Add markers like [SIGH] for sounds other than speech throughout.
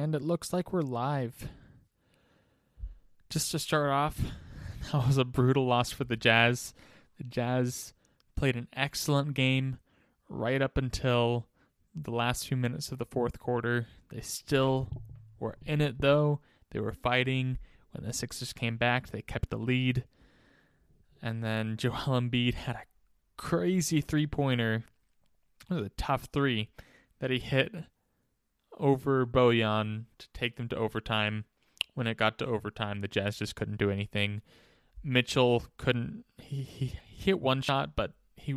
and it looks like we're live. Just to start off, [LAUGHS] that was a brutal loss for the Jazz. The Jazz played an excellent game right up until the last few minutes of the fourth quarter. They still were in it though. They were fighting. When the Sixers came back, they kept the lead. And then [LAUGHS] Joel Embiid had a crazy three pointer. It was a tough three that he hit over Bojan to take them to overtime. When it got to overtime, the Jazz just couldn't do anything. Mitchell couldn't. He, he hit one shot, but he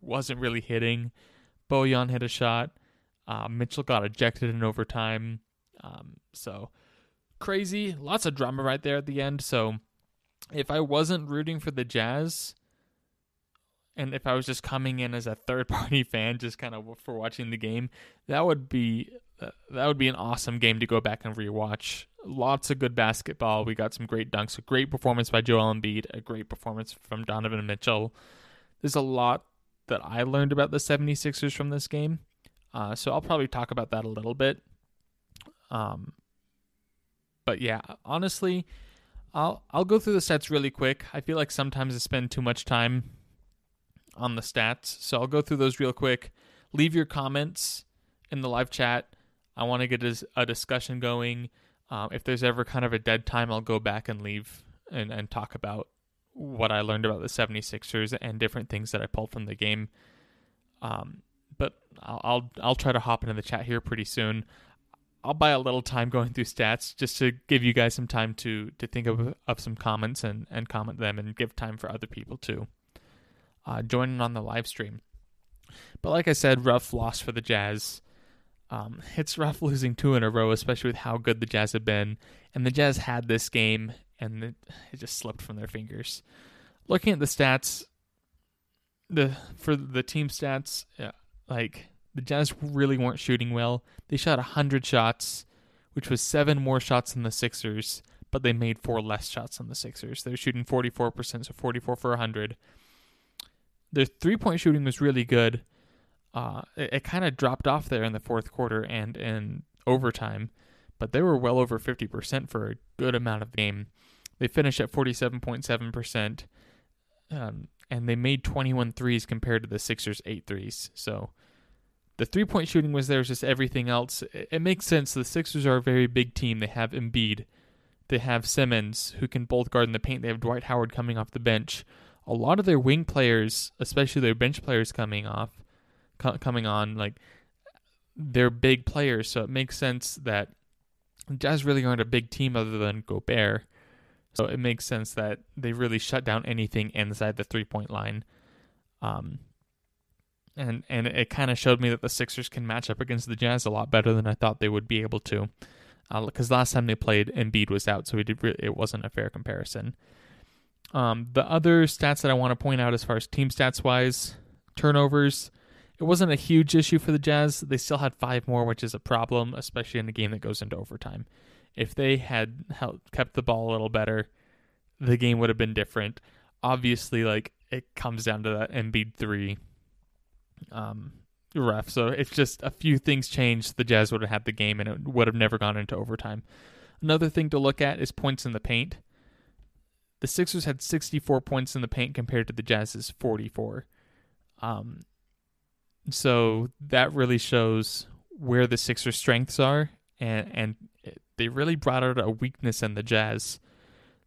wasn't really hitting. Bojan hit a shot. Uh, Mitchell got ejected in overtime. Um, so crazy. Lots of drama right there at the end. So if I wasn't rooting for the Jazz, and if I was just coming in as a third party [LAUGHS] fan, just kind of for watching the game, that would be that would be an awesome game to go back and rewatch. Lots of good basketball. We got some great dunks, a great performance by Joel Embiid, a great performance from Donovan Mitchell. There's a lot that I learned about the 76ers from this game. Uh, so I'll probably talk about that a little bit. Um, but yeah, honestly, I'll I'll go through the stats really quick. I feel like sometimes I spend too much time on the stats, so I'll go through those real quick. Leave your comments in the live chat. I want to get a, a discussion going. Um, if there's ever kind of a dead time, I'll go back and leave and, and talk about what I learned about the 76ers and different things that I pulled from the game. Um, but I'll, I'll, I'll try to hop into the chat here pretty soon. I'll buy a little time going through stats just to give you guys some time to to think of of some comments and and comment them and give time for other people to uh, join in on the live stream. But like I said, rough loss for the Jazz. Um, it's rough losing two in a row, especially with how good the Jazz have been. And the Jazz had this game, and it, just slipped from their fingers. Looking at the stats, the for the team stats, yeah, like the Jazz really weren't shooting well. They shot 100 shots, which was seven more shots than the Sixers, but they made four less shots than the Sixers. They were shooting 44%, so 44 for 100. Their three point shooting was really good. Uh, it, it kind of dropped off there in the fourth quarter and in overtime, but they were well over 50% for a good amount of the game. They finished at 47.7%, um, and they made 21 threes compared to the Sixers' eight threes. So the three point shooting was there, was just everything else. It, it makes sense. The Sixers are a very big team. They have Embiid, they have Simmons, who can both guard in the paint. They have Dwight Howard coming off the bench. A lot of their wing players, especially their bench players coming off, co- coming on, like they're big players. So it makes sense that Jazz really aren't a big team other than Gobert. So it makes sense that they really shut down anything inside the three point line. Um, and and it kind of showed me that the Sixers can match up against the Jazz a lot better than I thought they would be able to. Because uh, last time they played, Embiid was out, so it, wasn't a fair comparison. Um, the other stats that I want to point out, as far as team stats wise, turnovers, it wasn't a huge issue for the Jazz. They still had five more, which is a problem, especially in a game that goes into overtime. If they had kept the ball a little better, the game would have been different. Obviously, like it comes down to that Embiid three um, ref. So if just a few things changed, the Jazz would have had the game and it would have never gone into overtime. Another thing to look at is points in the paint. The Sixers had 64 points in the paint compared to the Jazz's 44. Um, so that really shows where the Sixers' strengths are, and and they really brought out a weakness in the Jazz.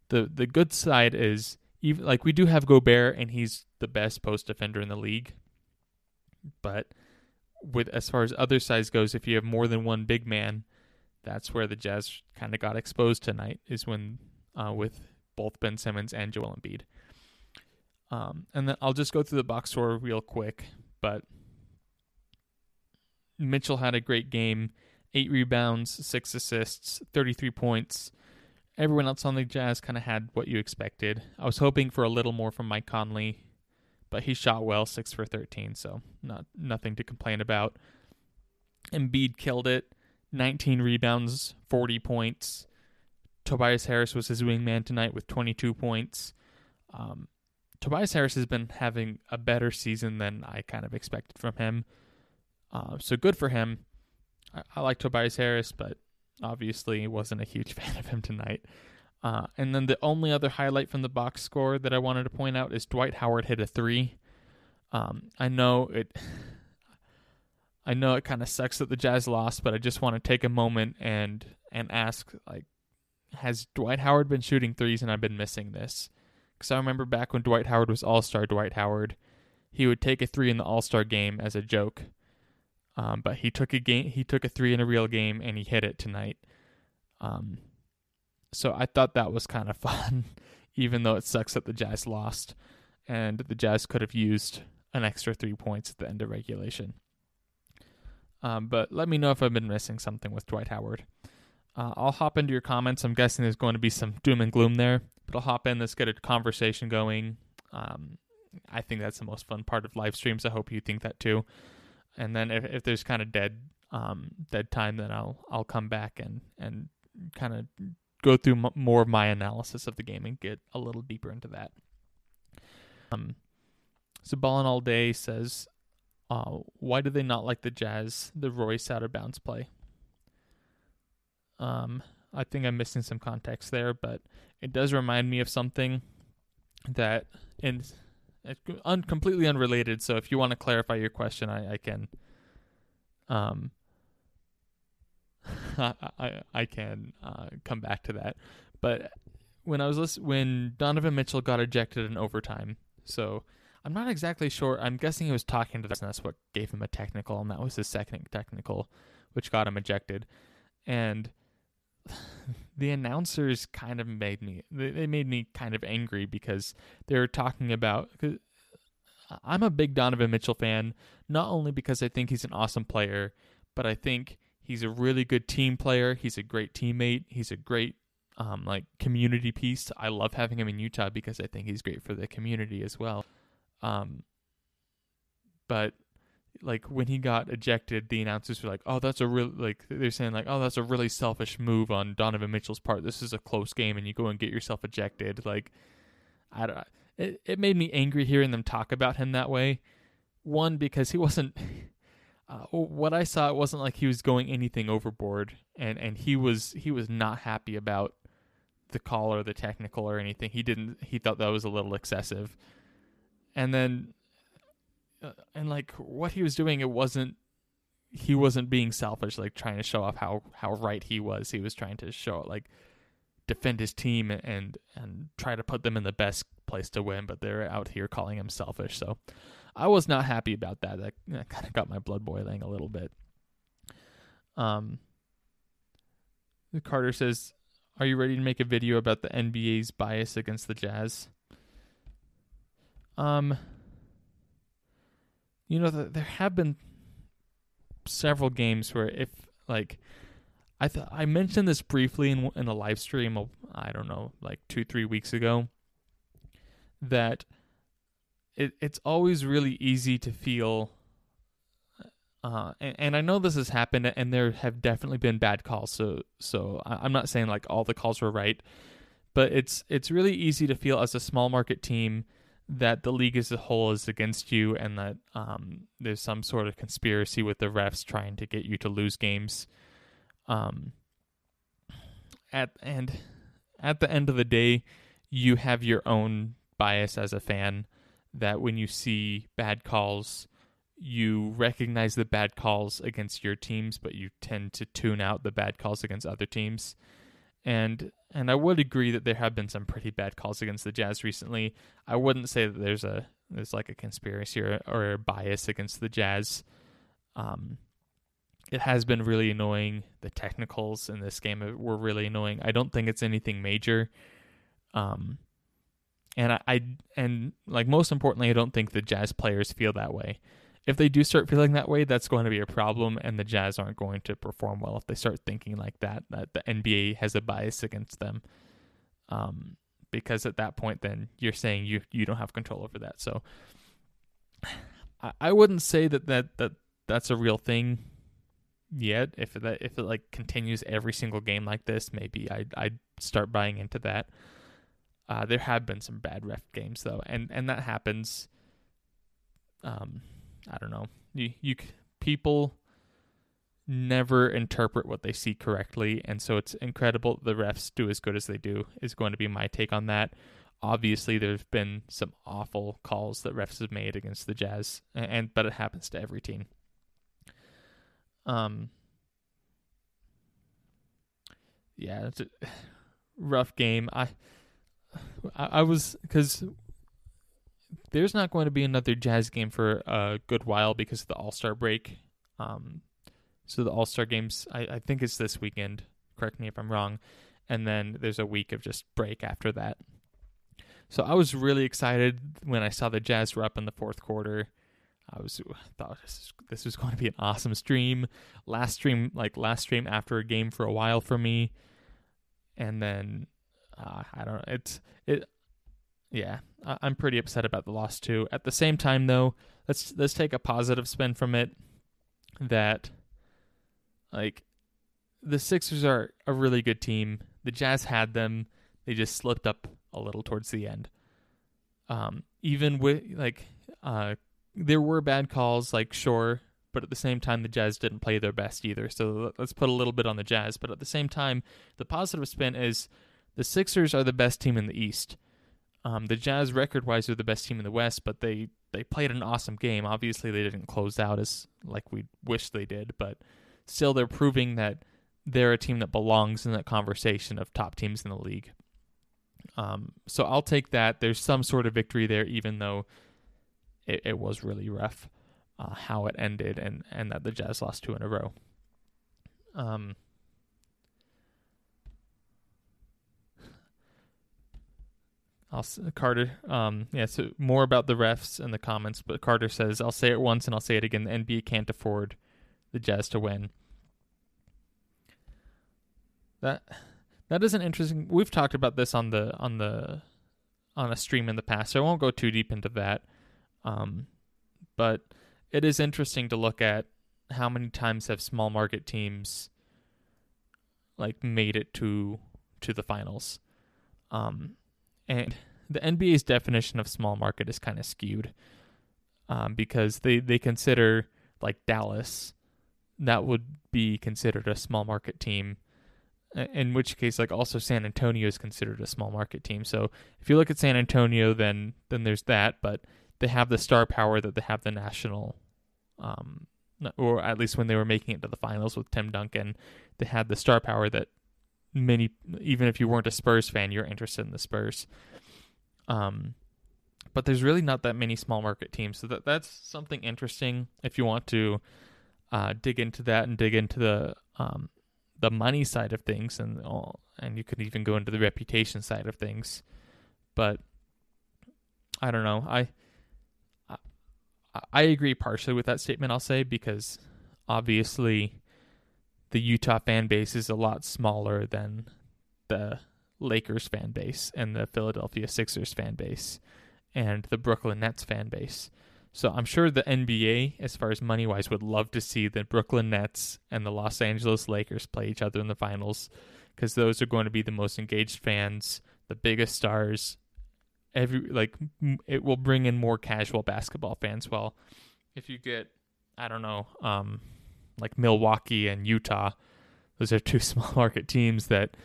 the The good side is even like we do have Gobert, and he's the best post defender in the league. But with as far as other size goes, if you have more than one big man, that's where the Jazz kind of got exposed tonight. Is when uh, with both Ben Simmons and Joel Embiid. Um, and then I'll just go through the box score real quick. But Mitchell had a great game: eight rebounds, six assists, thirty-three points. Everyone else on the Jazz kind of had what you expected. I was hoping for a little more from Mike Conley but he shot well, six for thirteen, so not nothing to complain about. Embiid killed it, nineteen rebounds, forty points. Tobias Harris was his wingman tonight with twenty two points. Um, Tobias Harris has been having a better season than I kind of expected from him. Uh, so good for him. I, I like Tobias Harris, but obviously wasn't a huge [LAUGHS] fan of him tonight. Uh, and then the only other highlight from the box score that I wanted to point out is Dwight Howard hit a three. Um, I know it. I know it kind of sucks that the Jazz lost, but I just want to take a moment and and ask like, has Dwight Howard been shooting threes and I've been missing this? Because I remember back when Dwight Howard was All Star Dwight Howard, he would take a three in the All Star game as a joke. Um, but he took a game, he took a three in a real game and he hit it tonight. Um, so I thought that was kind of [LAUGHS] fun, even though it sucks that the Jazz lost, and the Jazz could have used an extra three points at the end of regulation. Um, but let me know if I've been missing something with Dwight Howard. Uh, I'll hop into your comments. I'm guessing there's going to be some doom and gloom there, but I'll hop in. Let's get a conversation going. Um, I think that's the most fun part of live streams. I hope you think that too. And then if, if there's kind of dead um, dead time, then I'll I'll come back and and kind of go through m- more of my analysis of the game and get a little deeper into that. Um, so Ballin All Day says, uh, why do they not like the Jazz, the Royce out of bounds play? Um, I think I'm missing some context there, but it does remind me of something that in un, completely unrelated. So if you want to clarify your question, I, I can. Um, [LAUGHS] I I can uh, come back to that, but when I was list- when Donovan Mitchell got ejected in overtime, so I'm not exactly sure. I'm guessing he was talking to the and that's what gave him a technical, and that was his second technical, which got him ejected. And [LAUGHS] the announcers kind of made me they made me kind of angry because they were talking about I'm a big Donovan Mitchell fan, not only because I think he's an awesome player, but I think he's a really good team player. He's a great teammate. He's a great um, like community piece. I love having him in Utah because I think he's great for the community as well. Um, but like when he got ejected, the announcers were like, "Oh, that's a real like." They're saying like, "Oh, that's a really selfish move on Donovan Mitchell's part. This is a close game, and you go and get yourself ejected." Like, I don't. It it made me angry hearing them talk about him that way. One because he wasn't. [LAUGHS] Uh, what I saw, it wasn't like he was going anything overboard, and and he was he was not happy about the call or the technical or anything. He didn't. He thought that was a little excessive. And then uh, and like what he was doing it wasn't he wasn't being selfish like trying to show off how how right he was. He was trying to show like defend his team and and try to put them in the best place to win but they're out here calling him selfish. So i was not happy about that. That, that [LAUGHS] kind of got my blood boiling a little bit. Um carter says are you ready to make a video about the nba's bias against the jazz? Um you know, there have been several games where if like I I mentioned this briefly in in a live stream of, I don't know like 2 3 weeks ago that it it's always really easy to feel uh, and, and, I know this has happened, and there have definitely been bad calls. So, so I'm not saying like all the calls were right, but it's it's really easy to feel as a small market team that the league as a whole is against you and that um, there's some sort of conspiracy with the refs trying to get you to lose games. Um, at and at the end of the day, you have your own bias as a fan. That when you see bad calls, you recognize the bad calls against your teams, but you tend to tune out the bad calls against other teams. And and I would agree that there have been some pretty bad calls against the Jazz recently. I wouldn't say that there's a there's like a conspiracy or, or a bias against the Jazz. Um, it has been really annoying. The technicals in this game were really annoying. I don't think it's anything major. Um, and I, I and like most importantly, I don't think the Jazz players feel that way if they do start feeling that way, that's going to be a problem, and the Jazz aren't going to perform well if they start thinking like that. That the NBA has a bias against them, um, because at that point, then you're saying you you don't have control over that. So, I, I wouldn't say that that that that's a real thing yet. If that if it like continues every single game like this, maybe I I'd start buying into that. Uh, there have been some bad ref games though, and and that happens. Um, I don't know. You you people never interpret what they see correctly, and so it's incredible the refs do as good as they do. Is going to be my take on that. Obviously, there's been some awful calls that refs have made against the Jazz, and, but it happens to every team. Um, yeah, it's a [SIGHS] rough game. I I, I was because there's not going to be another Jazz game for a good while because of the All Star break. Um, so the All Star games, I, I think it's this weekend. Correct me if I'm wrong. And then there's a week of just break after that. So I was really excited when I saw the Jazz were up in the fourth quarter. I was thought this, this was [LAUGHS] going to be an awesome stream. Last stream, like last stream after a game for a while for me, and then uh, I don't know. It's it. Yeah, I, I'm pretty upset about the loss too. At the same time, though, let's let's take a positive spin from it. That like the Sixers are a really good team. The Jazz had them. They just slipped up a little towards the end. Um, even with like uh, there were bad calls, like sure, but at the same time the Jazz didn't play their best either. So let's put a little bit on the Jazz. But at the same time, the positive spin is the Sixers are the best team in the East. Um, the Jazz record wise are the best team in the West, but they they played an awesome game. Obviously, they didn't close out as like we wish they did, but still they're proving that they're a team that belongs in that conversation of top teams in the league. Um, so I'll take that. There's some sort of victory there, even though it, it was really rough uh, how it ended and, and that the Jazz lost two in a row. Um, I'll Carter. Um, yeah, so more about the refs and the comments, but Carter says, "I'll say it once and I'll say it again. The NBA can't afford the Jazz to win." That that is an interesting. We've talked about this on the on the on a stream in the past, so I won't go too deep into that. Um, but it is interesting to look at how many times have small market teams like made it to to the finals. Um, and the NBA's definition of small market is kind of skewed um, because they they consider like Dallas that would be considered a small market team in which case like also San Antonio is considered a small market team. So if you look at San Antonio then then there's that, but they have the star power that they have the national um or at least when they were making it to the finals with Tim Duncan, they had the star power that many even if you weren't a Spurs fan, you're interested in the Spurs. Um but there's really not that many small market teams. So that that's something interesting if you want to uh, dig into that and dig into the um, the money side of things and all, and you could even go into the reputation side of things. But I don't know. I I, I agree partially with that statement. I'll say because obviously the Utah fan base is a lot smaller than the Lakers fan base and the Philadelphia Sixers fan base and the Brooklyn Nets fan base. So I'm sure the NBA, as far as money wise, would love to see the Brooklyn Nets and the Los Angeles Lakers play each other in the finals because those are going to be the most engaged fans, the biggest stars. Every like it will bring in more casual basketball fans. Well, if you get, I don't know, um, like Milwaukee and Utah, those are two [LAUGHS] small market teams that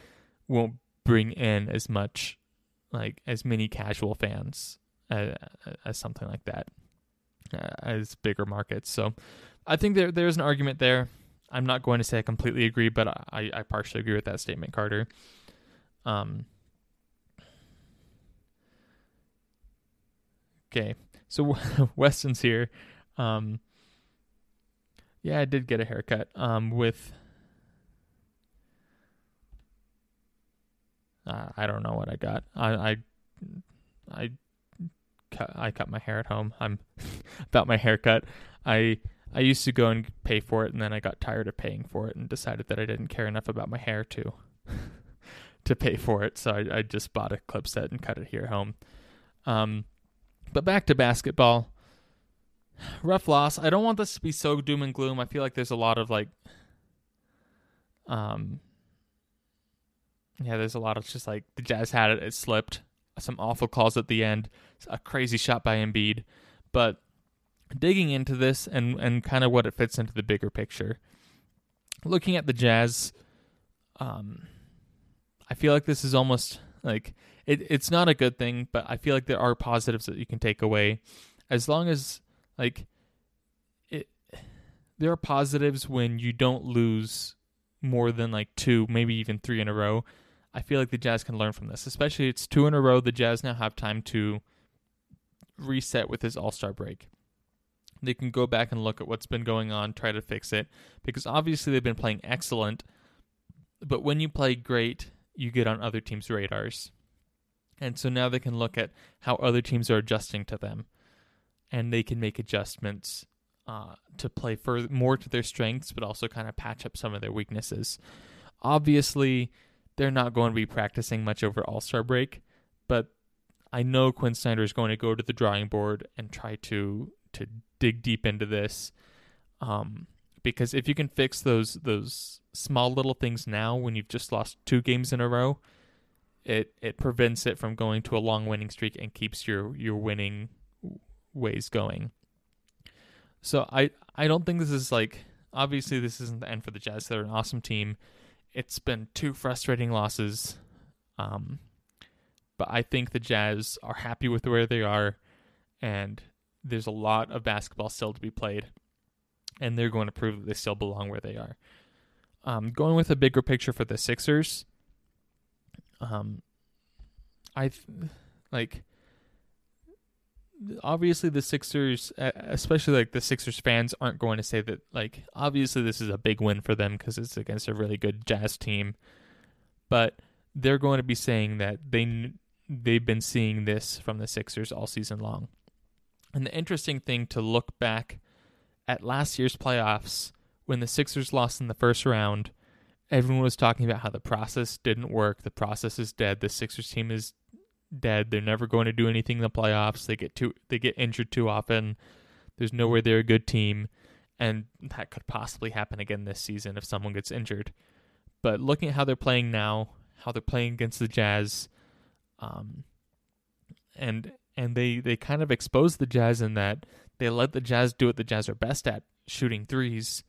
won't bring in as much, like as many casual fans as, as something like that uh, as bigger markets. So I think there there's an argument there. I'm not going to say I completely agree, but I, I partially agree with that statement, Carter. Um, okay, so [LAUGHS] Weston's here. Um, yeah, I did get a haircut. Um, with uh, I don't know what I got. I I I cut I cut my hair at home. I'm [LAUGHS] about my haircut. I I used to go and pay for it and then I got tired of paying for it and decided that I didn't care enough about my hair to [LAUGHS] to pay for it. So I, I just bought a clip set and cut it here at home. Um but back to basketball. Rough loss. I don't want this to be so doom and gloom. I feel like there's a lot of like um yeah, there's a lot of just like the Jazz had it, it slipped some awful calls at the end, a crazy shot by Embiid. But digging into this and, and kind of what it fits into the bigger picture, looking at the Jazz, um, I feel like this is almost like it, it's not a good thing, but I feel like there are positives that you can take away, as long as like it. There are positives when you don't lose more than like two, maybe even three in a row. I feel like the Jazz can learn from this, especially it's two in a row. The Jazz now have time to reset with this All Star break. They can go back and look at what's been going on, try to fix it, because obviously they've been playing excellent. But when you play great, you get on other teams' radars. And so now they can look at how other teams are adjusting to them. And they can make adjustments uh, to play further, more to their strengths, but also kind of patch up some of their weaknesses. Obviously, they're not going to be practicing much over All Star break, but I know Quin Snyder is going to go to the drawing board and try to to dig deep into this. Um, because if you can fix those those small little things now when you've just lost two games in a row, it it prevents it from going to a long winning streak and keeps your your winning ways going. So I I don't think this is like obviously this isn't the end for the Jazz. They're an awesome team. It's been two frustrating losses. Um but I think the Jazz are happy with where they are and there's a lot of basketball still to be played, and they're going to prove that they still belong where they are. Um, going with a bigger picture for the Sixers, um, I like obviously the Sixers, especially like the Sixers fans, aren't going to say that like obviously this is a big win for them because it's against a really good Jazz team, but they're going to be saying that they they've been seeing this from the Sixers all season long. And the interesting thing to look back at last year's playoffs when the Sixers lost in the first round, everyone was talking about how the process didn't work. The process is dead. The Sixers team is dead. They're never going to do anything in the playoffs. They get too they get injured too often. There's nowhere they're a good team, and that could possibly happen again this season if someone gets injured. But looking at how they're playing now, how they're playing against the Jazz, um, and and they they kind of exposed the Jazz in that they let the Jazz do what the Jazz are best at, shooting threes,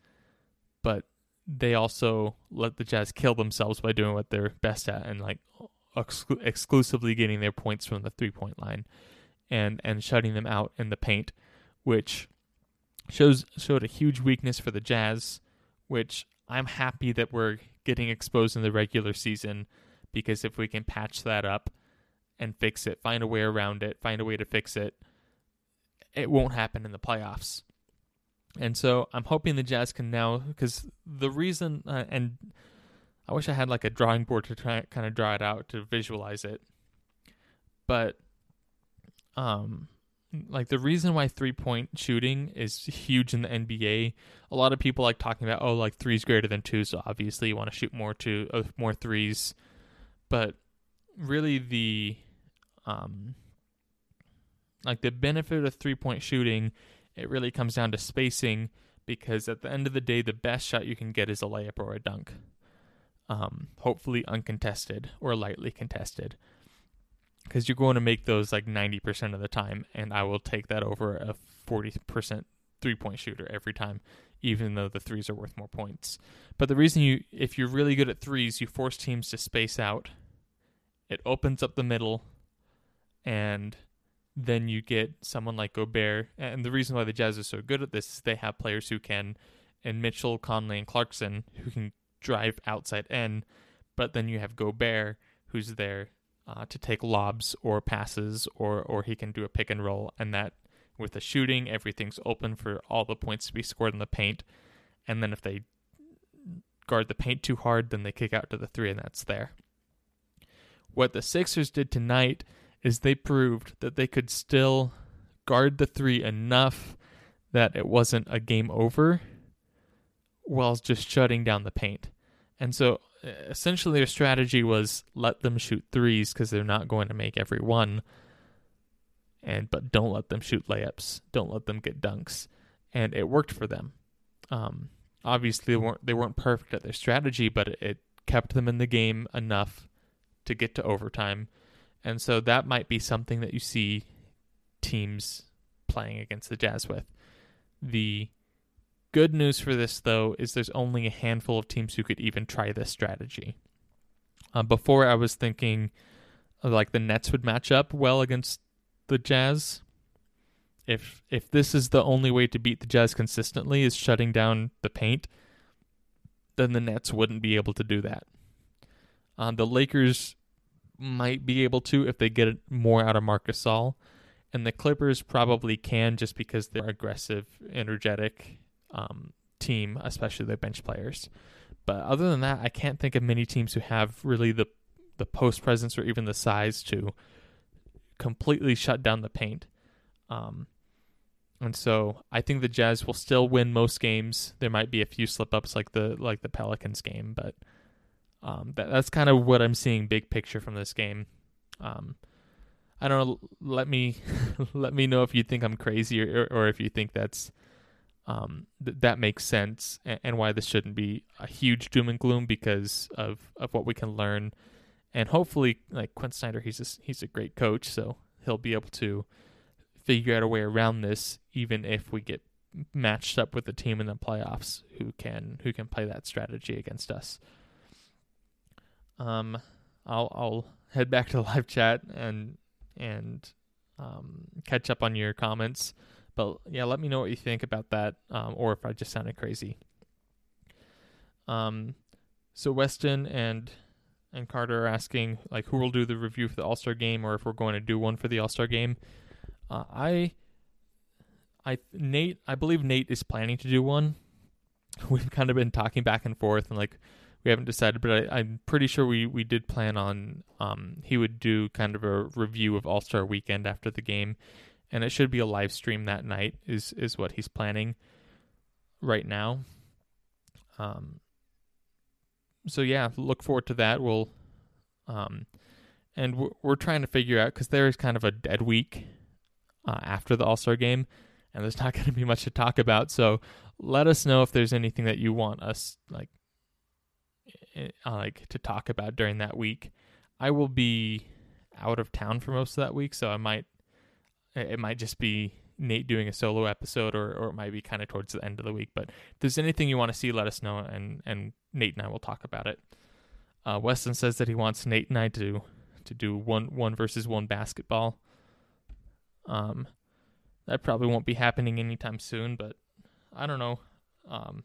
but they also let the Jazz kill themselves by doing what they're best at and like exclu- exclusively getting their points from the three point line and and shutting them out in the paint, which shows showed a huge weakness for the Jazz, which I'm happy that we're getting exposed in the regular season because if we can patch that up and fix it, find a way around it, find a way to fix it, it won't happen in the playoffs. And so I'm hoping the Jazz can now, because the reason, uh, and I wish I had like a drawing board to try kind of draw it out to visualize it, but um, like the reason why three point shooting is huge in the NBA. A lot of people like talking about oh like three's greater than two, so obviously you want to shoot more two, uh, more threes, but really the um like the benefit of three point shooting, it really comes down to spacing because at the end of the day, the best shot you can get is a layup or a dunk. Um, hopefully uncontested or lightly contested. Because you're going to make those like 90% of the time, and I will take that over a 40% three point shooter every time, even though the threes are worth more points. But the reason you, if you're really good at threes, you force teams to space out it opens up the middle, and then you get someone like Gobert. And the reason why the Jazz are so good at this is they have players who can, and Mitchell, Conley, and Clarkson, who can drive outside in, but then you have Gobert, who's there uh, to take lobs or passes, or or he can do a pick and roll, and that with the shooting, everything's open for all the points to be scored in the paint. And then if they guard the paint too hard, then they kick out to the three, and that's there. What the Sixers did tonight is they proved that they could still guard the three enough that it wasn't a game over while just shutting down the paint. And so essentially their strategy was let them shoot threes because they're not going to make every one and but don't let them shoot layups don't let them get dunks and it worked for them um, obviously they weren't they weren't perfect at their strategy but it, it kept them in the game enough to get to overtime. And so that might be something that you see teams playing against the Jazz with. The good news for this, though, is there's only a handful of teams who could even try this strategy. Uh, before, I was thinking like the Nets would match up well against the Jazz. If if this is the only way to beat the Jazz consistently is shutting down the paint, then the Nets wouldn't be able to do that. Uh, the Lakers might be able to if they get more out of Marc Gasol, and the Clippers probably can just because they're aggressive, energetic um, team, especially their bench players. But other than that, I can't think of many teams who have really the the post presence or even the size to completely shut down the paint. Um, and so I think the Jazz will still win most games. There might be a few slip ups like the like the Pelicans game, but um, that, that's kind of what I'm seeing big picture from this game. Um, I don't know. Let me [LAUGHS] let me know if you think I'm crazy or, or if you think that's um, th- that makes sense and, and, why this shouldn't be a huge doom and gloom because of, of what we can learn. And hopefully like Quin Snyder he's a, he's a great coach so he'll be able to figure out a way around this even if we get matched up with a team in the playoffs who can who can play that strategy against us. Um I'll I'll head back to [LAUGHS] live chat and and um, catch up on your comments but yeah let me know what you think about that um, or if I just sounded crazy um so Weston and and Carter are asking like who will do the review for the All Star game or if we're going to do one for the All Star game. Uh, I, I Nate, I believe Nate is planning to do one. [LAUGHS] We've kind of been talking back and forth and like we haven't decided, but I, am pretty sure we we did plan on um he would do kind of a review of All Star Weekend after the game, and it should be a live stream that night is is what he's planning right now. Um, so yeah, look forward to that. We'll, um, and we're, we're trying to figure out because there is kind of a dead week uh, after the All Star game, and there's [LAUGHS] not going to be much to talk about. So let us know if there's anything that you want us like, uh, like to talk about during that week. I will be out of town for most of that week, so I might, it might just be Nate doing a solo episode, or or it might be kind of towards the end of the week. But if there's anything you want to see, let us know, and and Nate and I will talk about it. Uh, Weston says that he wants Nate and I to to do one one versus one basketball. Um, that probably won't be happening anytime soon, but I don't know. Um,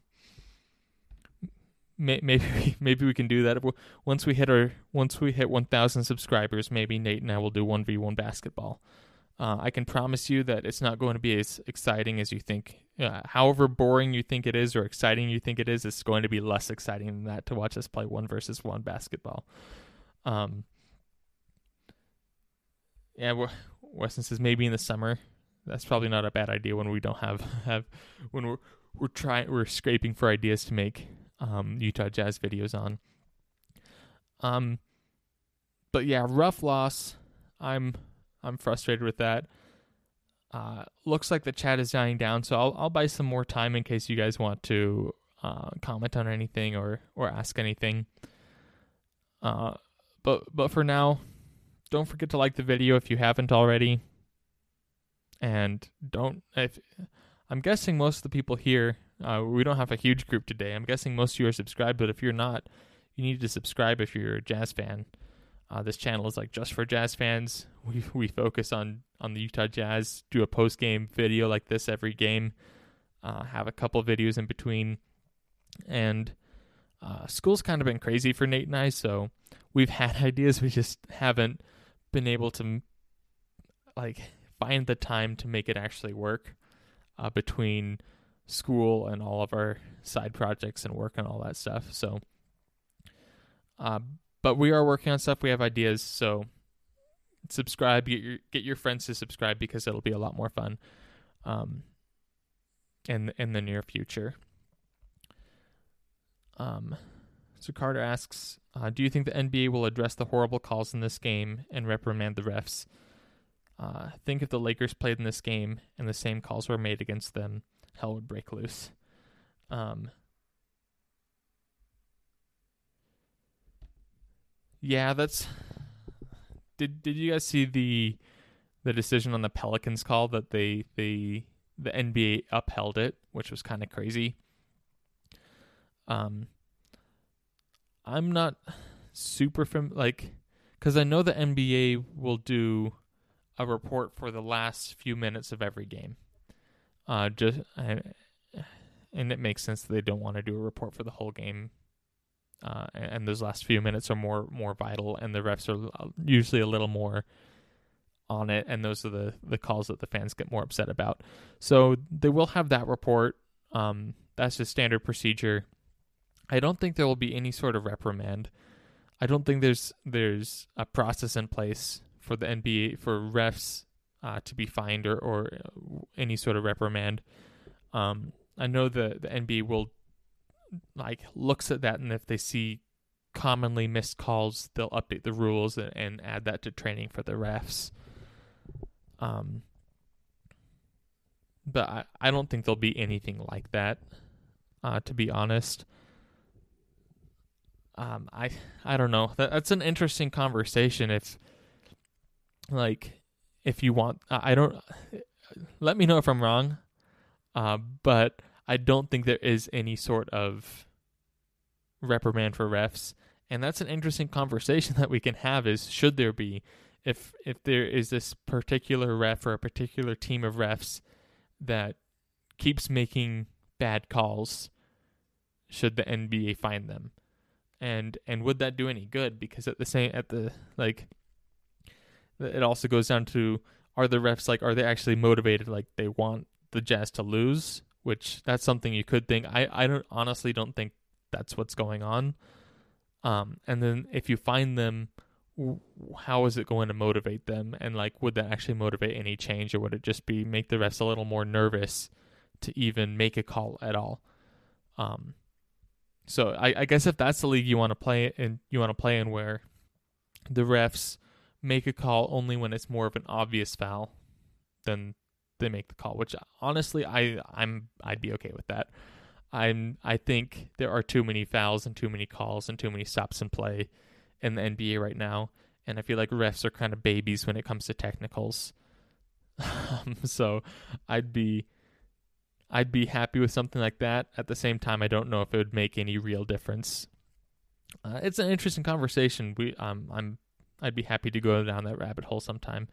may, [LAUGHS] maybe maybe we can do that once we hit our once we hit 1,000 subscribers. Maybe Nate and I will do one v one basketball. Uh, I can promise you that it's not going to be as exciting as you think. Uh, however boring you think it is or exciting you think it is, it's going to be less exciting than that to watch us play one versus one basketball. Um, yeah, Weston says maybe in the summer. That's probably not a bad idea when we don't have [LAUGHS] have when we're we're trying we're scraping for ideas to make um, Utah Jazz videos on. Um, but yeah, rough loss. I'm I'm frustrated with that. Uh, looks like the chat is dying down, so I'll I'll buy some more time in case you guys want to uh, comment on anything or or ask anything. Uh, but but for now, don't forget to like the video if you haven't already. And don't if I'm guessing most of the people here, uh, we don't have a huge group today. I'm guessing most of you are subscribed, but if you're not, you need to subscribe if you're a jazz fan. Uh, this channel is like just for jazz fans. [LAUGHS] We we focus on on the Utah Jazz. Do a post game video like this every game. Uh, have a couple videos in between, and uh, school's kind of been crazy for Nate and I. So we've [LAUGHS] had ideas, we just haven't been able to like find the time to make it actually work uh, between school and all of our side projects and work and all that stuff. So, uh, but we are working on stuff. We have ideas, so subscribe. Get your get your friends to subscribe because it'll be a lot more fun, um, in in the near future. Um, so Carter asks, uh, "Do you think the NBA will address the horrible calls in this game and reprimand the refs? Uh, think if the Lakers played in this game and the same calls were made against them, hell would break loose." Um, Yeah, that's. Did Did you guys see the the decision on the Pelicans call that they they the NBA upheld it, which was kind of crazy. Um, I'm not super from like because I know the NBA will do a report for the last few minutes of every game. Uh, just and, and it makes sense that they don't want to do a report for the whole game. Uh, and those last few minutes are more more vital, and the refs are usually a little more on it, and those are the the calls that the fans get more upset about. So they will have that report. Um, that's just standard procedure. I don't think there will be any sort of reprimand. I don't think there's there's a process in place for the NBA for refs uh, to be fined or or any sort of reprimand. Um, I know the the NBA will like looks at that, and if they see commonly missed calls, they'll update the rules and, and add that to training for the refs. Um, but I, I don't think there'll be anything like that. Uh, to be honest, um, I I don't know. That, that's an interesting conversation. If like if you want, I don't. Let me know if I'm wrong. Uh, but I don't think there is any sort of reprimand for refs, and that's an interesting conversation [LAUGHS] that we can have. Is should there be? if if there is this particular ref or a particular team of refs that keeps making bad calls, should the NBA find them? And and would that do any good? Because at the same at the like, it also goes down to are the refs like are they actually motivated like they want the Jazz to lose? Which that's something you could think. I I don't honestly don't think that's what's going on. Um, and then if you find them how is it going to motivate them and like would that actually motivate any change or would it just be make the refs a little more nervous to even make a call at all um so i, I guess if that's the league you want to play in you want to play in where the refs make a call only when it's more of an obvious foul then they make the call which honestly i i'm i'd be okay with that i'm i think there are too many fouls and too many calls and too many stops in play in the NBA right now, and I feel like refs are kind of babies when it comes to technicals. [LAUGHS] um, so I'd be I'd be happy with something like that. At the same time, I don't know if it would make any real difference. Uh, it's an interesting conversation. We um I'm I'd be happy to go down that rabbit hole sometime.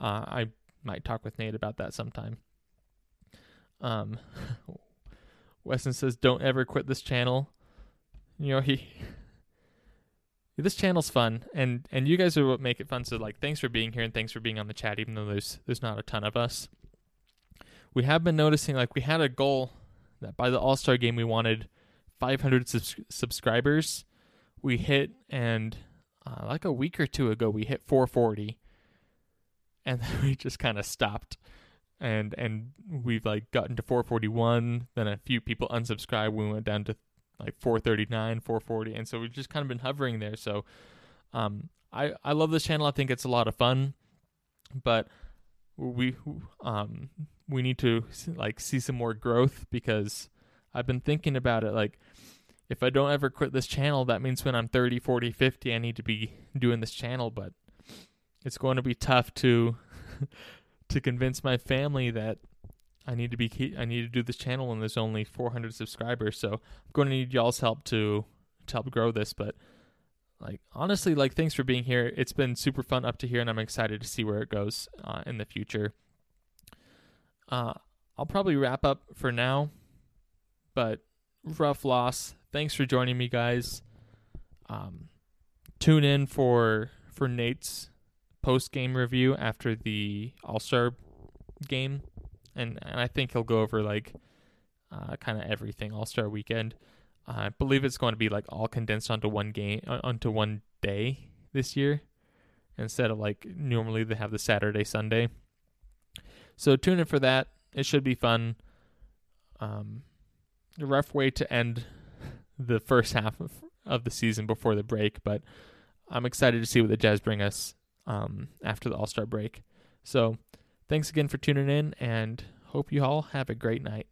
Uh, I might talk with Nate about that sometime. Um, [LAUGHS] Weston says, "Don't ever quit this channel." You know he [LAUGHS] this channel's fun and and you guys are what make it fun so like thanks for being here and thanks for being on the chat even though there's there's not a ton of us we have been noticing like we had a goal that by the all-star game we wanted 500 subs- subscribers we hit and uh, like a week or two ago we hit 440 and then [LAUGHS] we just kind of stopped. And and we've like gotten to 441 then a few people unsubscribed. We went down to like 439, 440, and so we've just kind of been hovering there. So, um, I I love this channel. I think it's a lot of fun, but we um we need to like see some more growth because I've been thinking about it. Like if I don't ever quit this channel that means when I'm 30, 40, 50 I need to be doing this channel. But it's going to be tough to [LAUGHS] to convince my family that I need to be I need to do this channel and there's only 400 subscribers. So I'm going to need y'all's help to to help grow this. But like honestly, like thanks for being here. It's been super fun up to here, and I'm excited to see where it goes uh, in the future. Uh, I'll probably wrap up for now, but rough loss. Thanks for joining me, guys. Um, tune in for for Nate's post game review after the All Star game and and I think he'll go over like uh, kind of everything All Star Weekend. Uh, I believe it's going to be like all condensed onto one game onto one day this year instead of like normally they have the Saturday Sunday. So tune in for that. It should be fun. Um, a rough way to end the first half of, of the season before the break, but I'm excited to see what the Jazz bring us um, after the All Star break. So Thanks again for tuning in and hope you all have a great night.